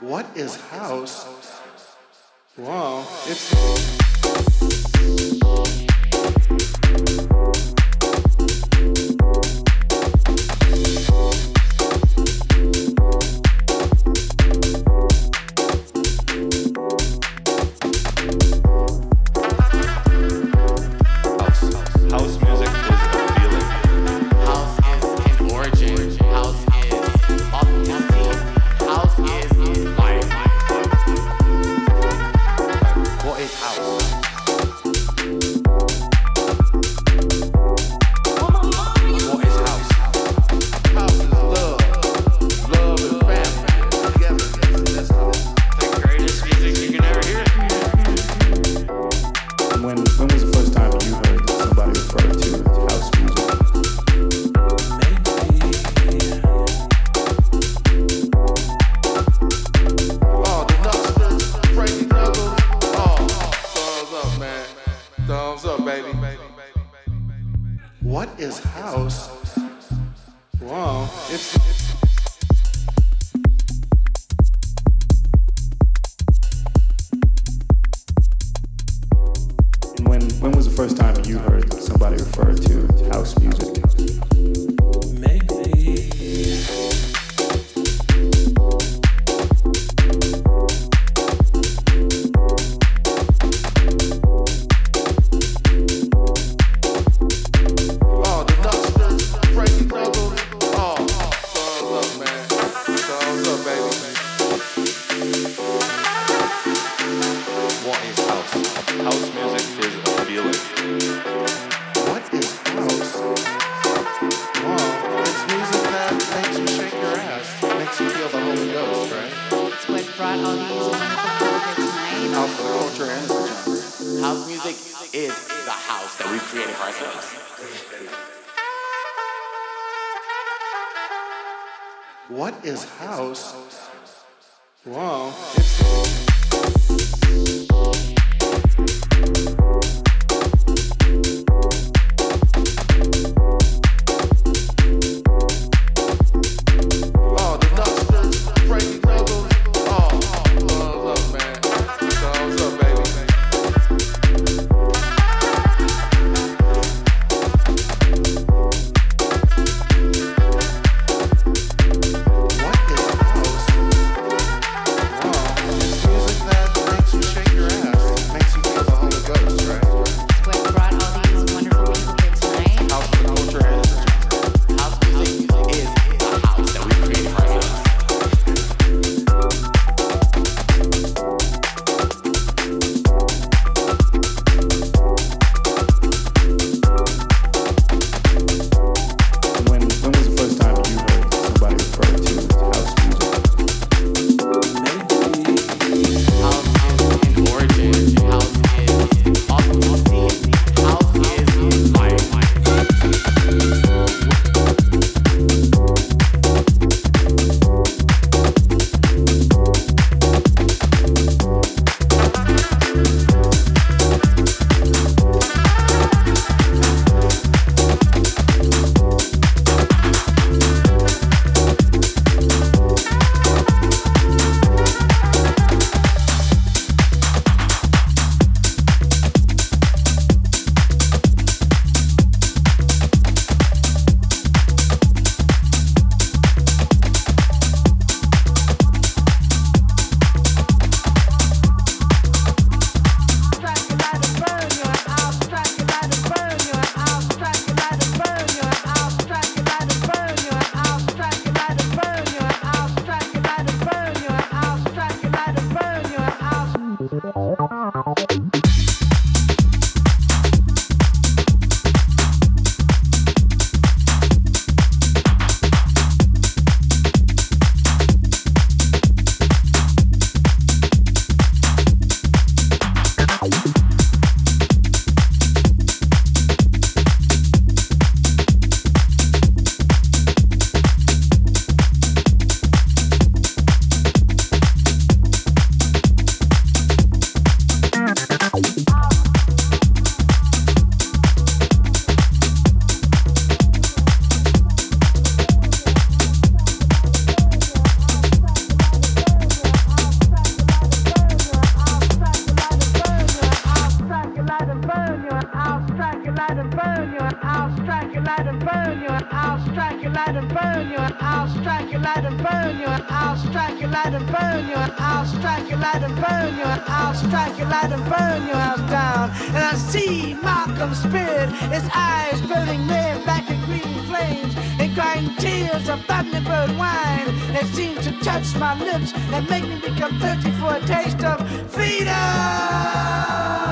What is house music heard somebody refer to house? burn your house down. And I see Malcolm's spirit, his eyes burning red back in green flames, and crying tears of thunderbird wine that seem to touch my lips and make me become thirsty for a taste of freedom.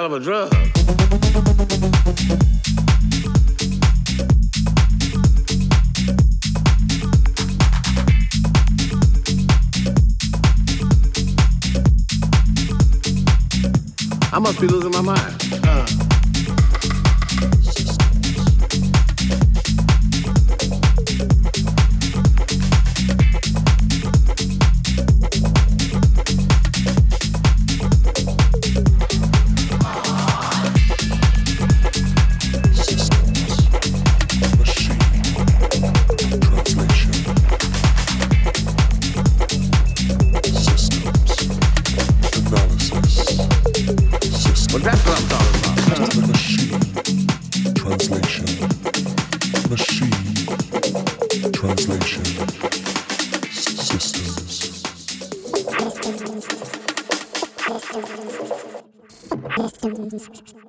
hell of a drug. translation systems. systems. systems.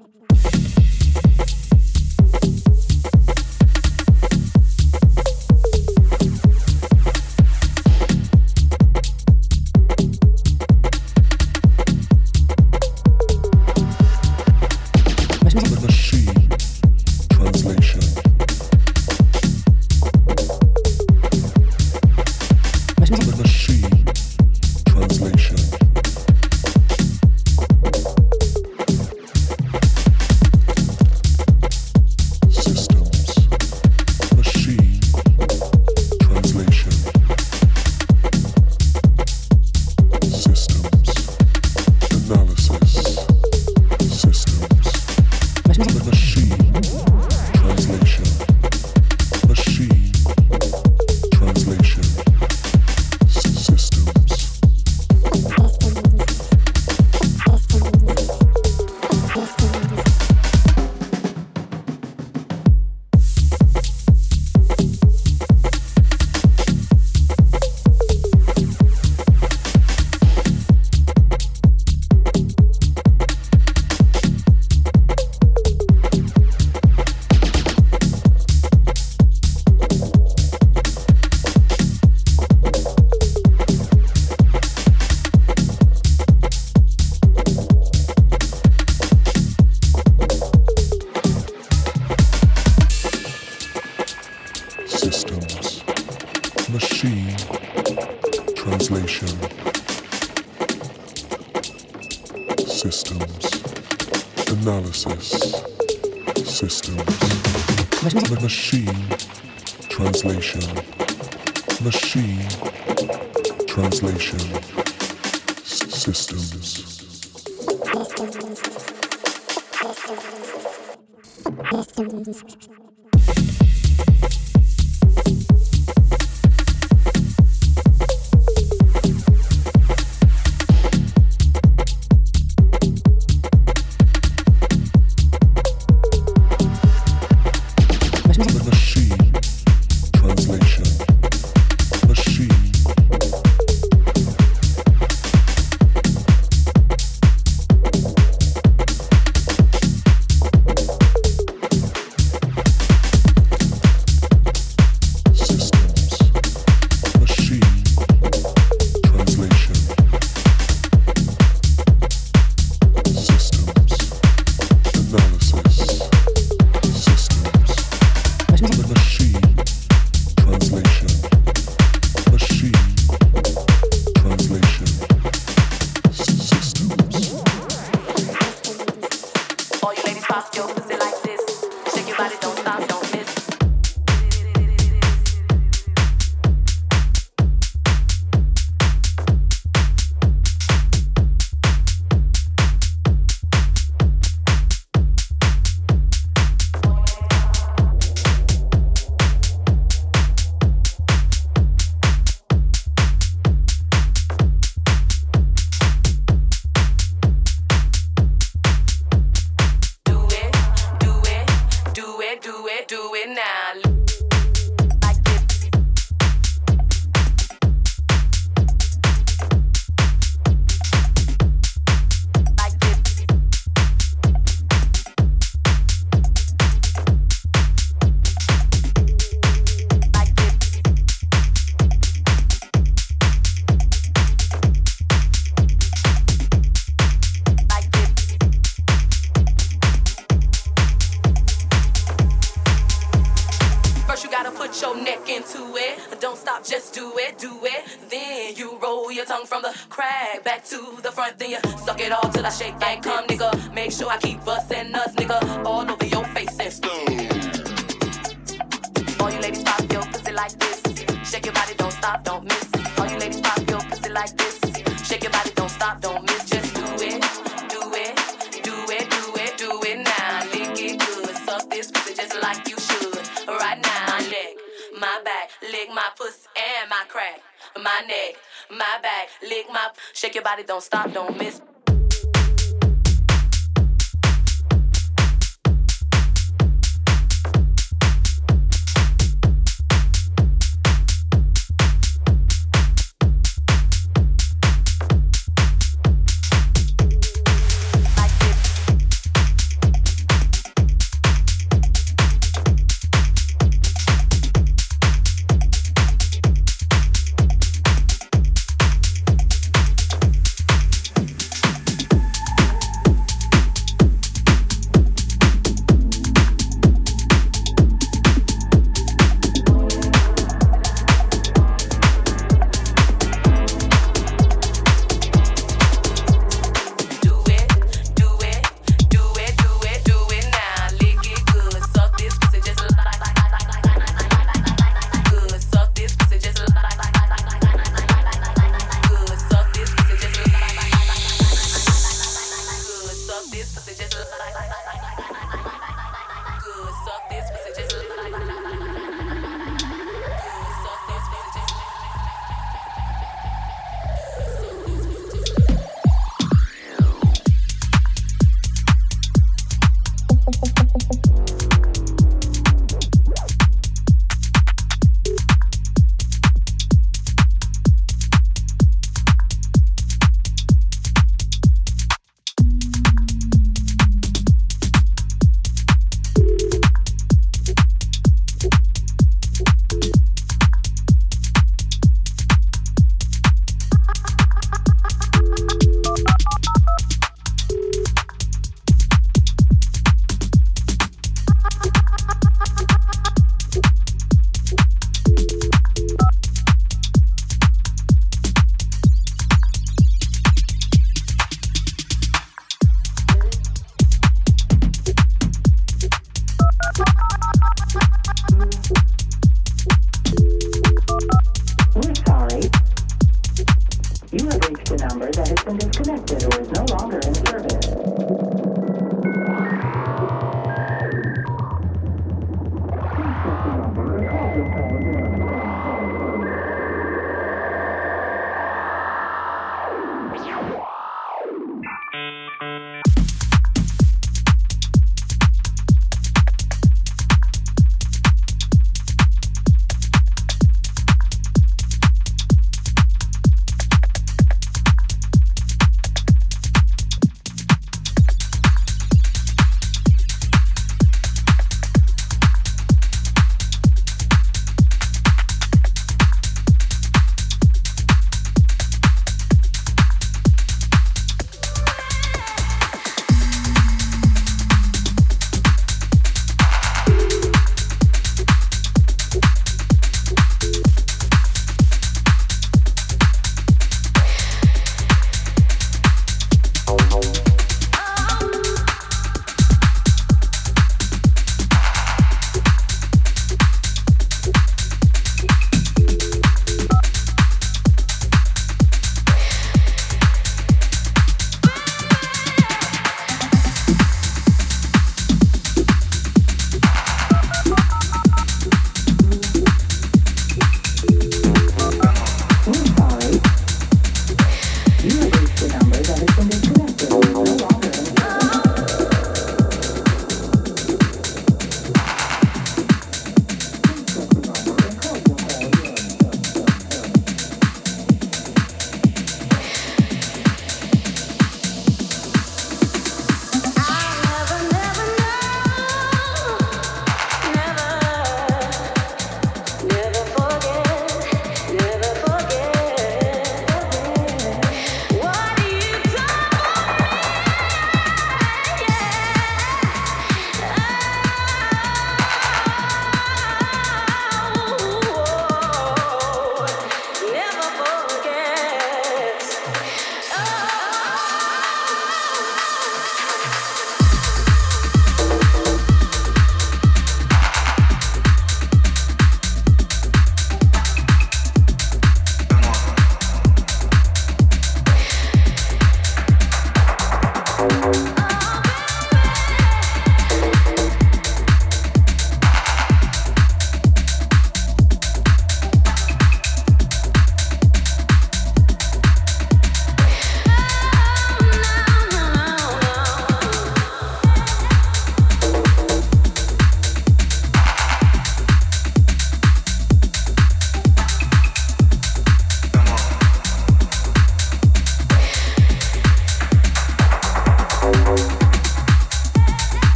translation, machine, translation, systems.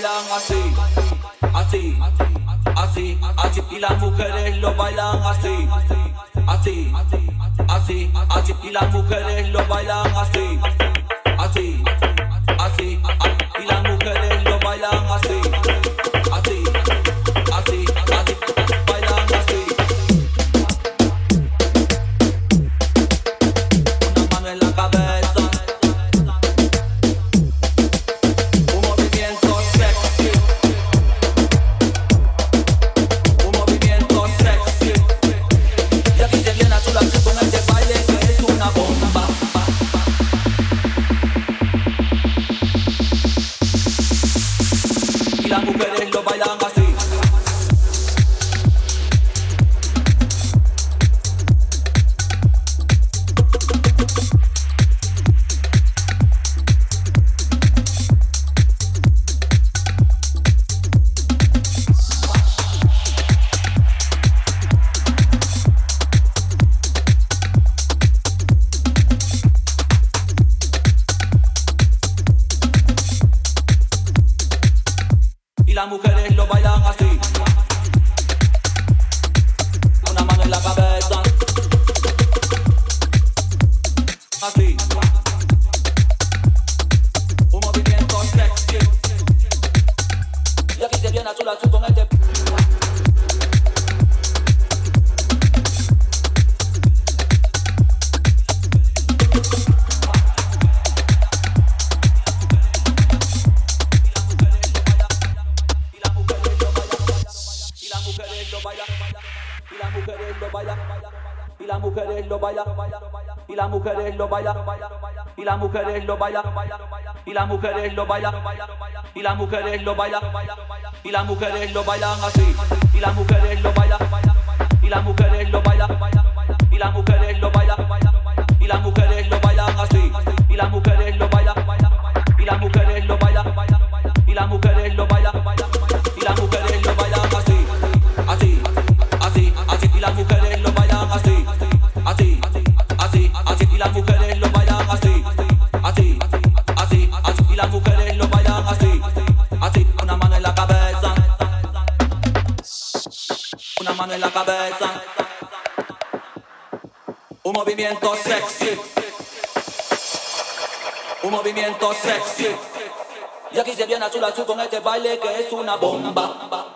kailangan kasi mujeres lo bailan, y las mujeres lo bailan, y las mujeres lo bailan, y las mujeres lo bailan así, y las mujeres lo bailan, y las mujeres lo bailan, y las mujeres Un movimiento sexy. Un movimiento sexy. Y aquí se viene azul azul con este baile que es una bomba.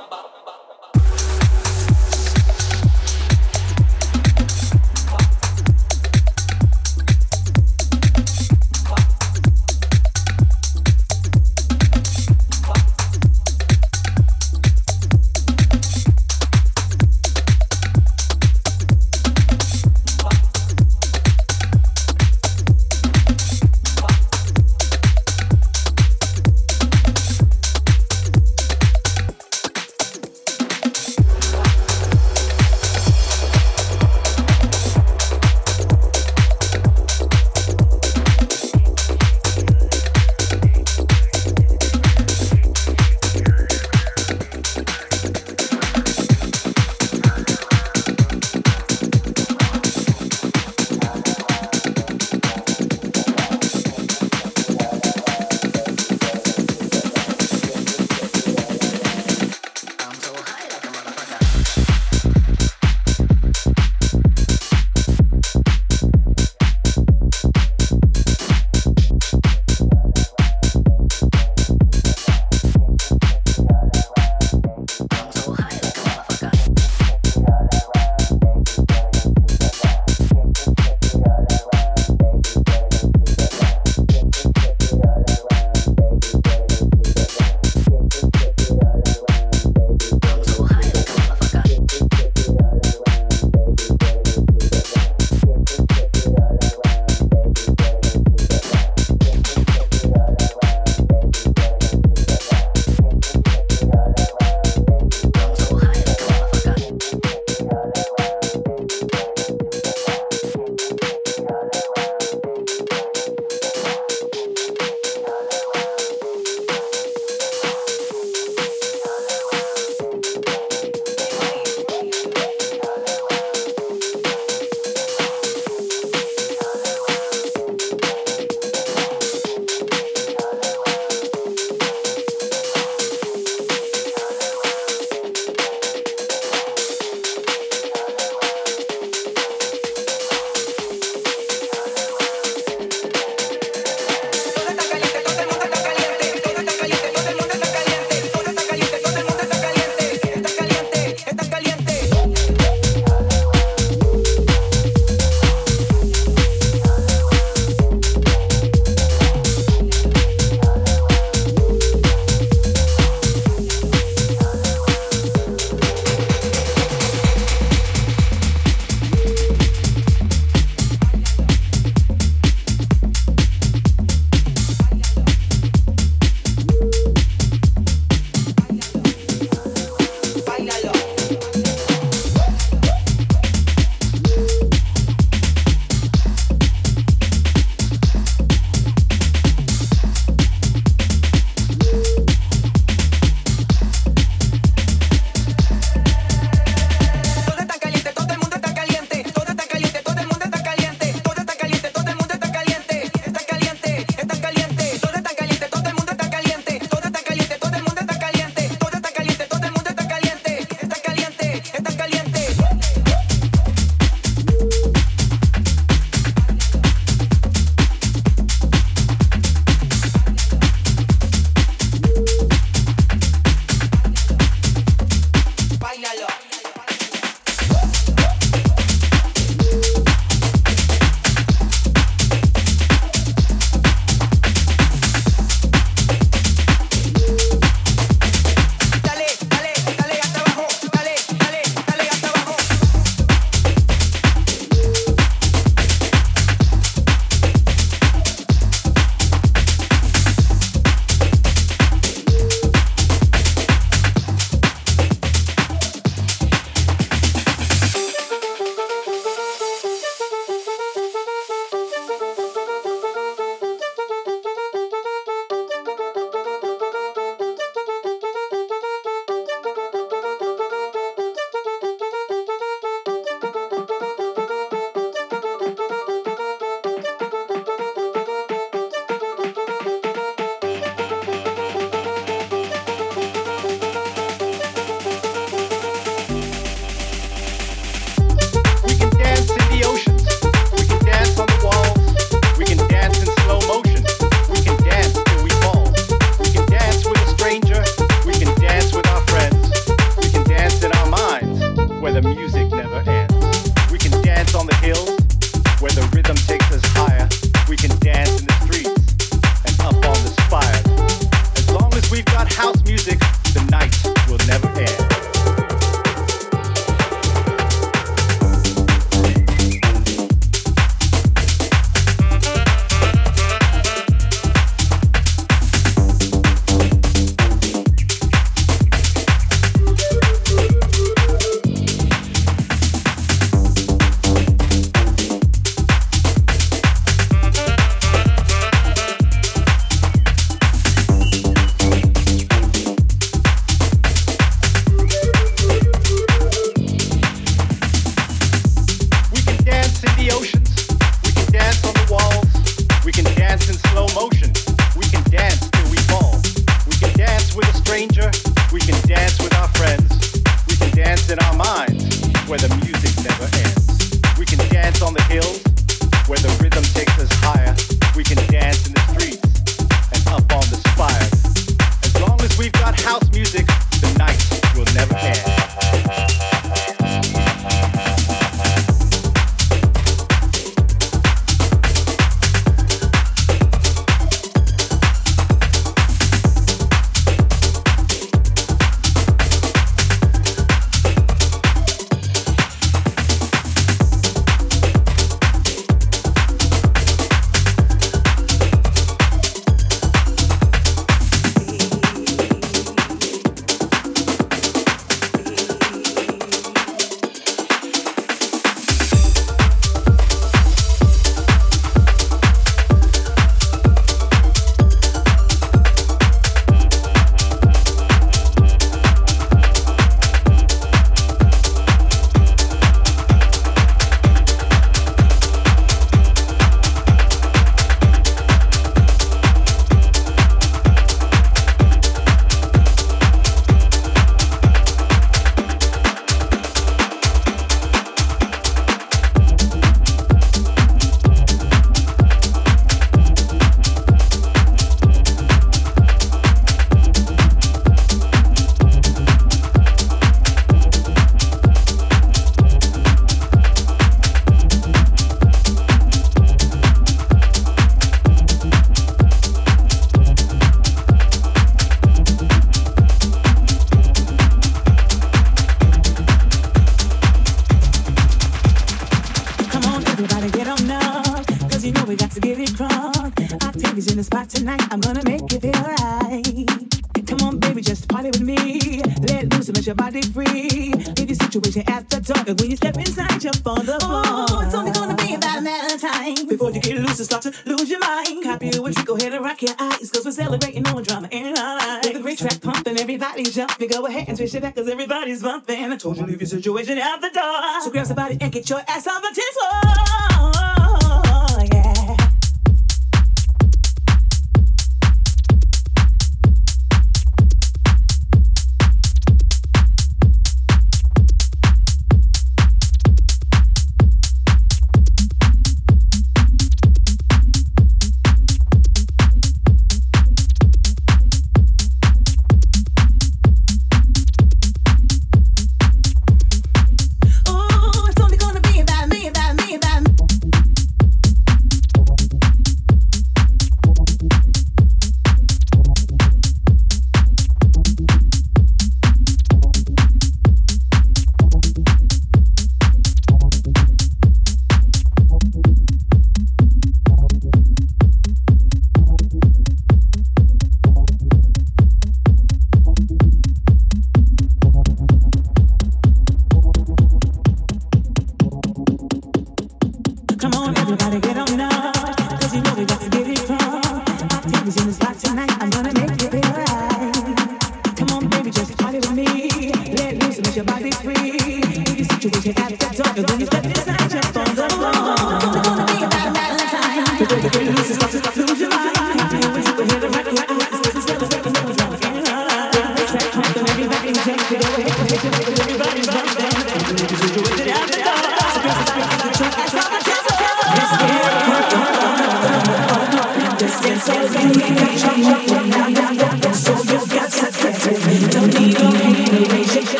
one thing I told you leave your situation at the door. So grab somebody and get your ass out the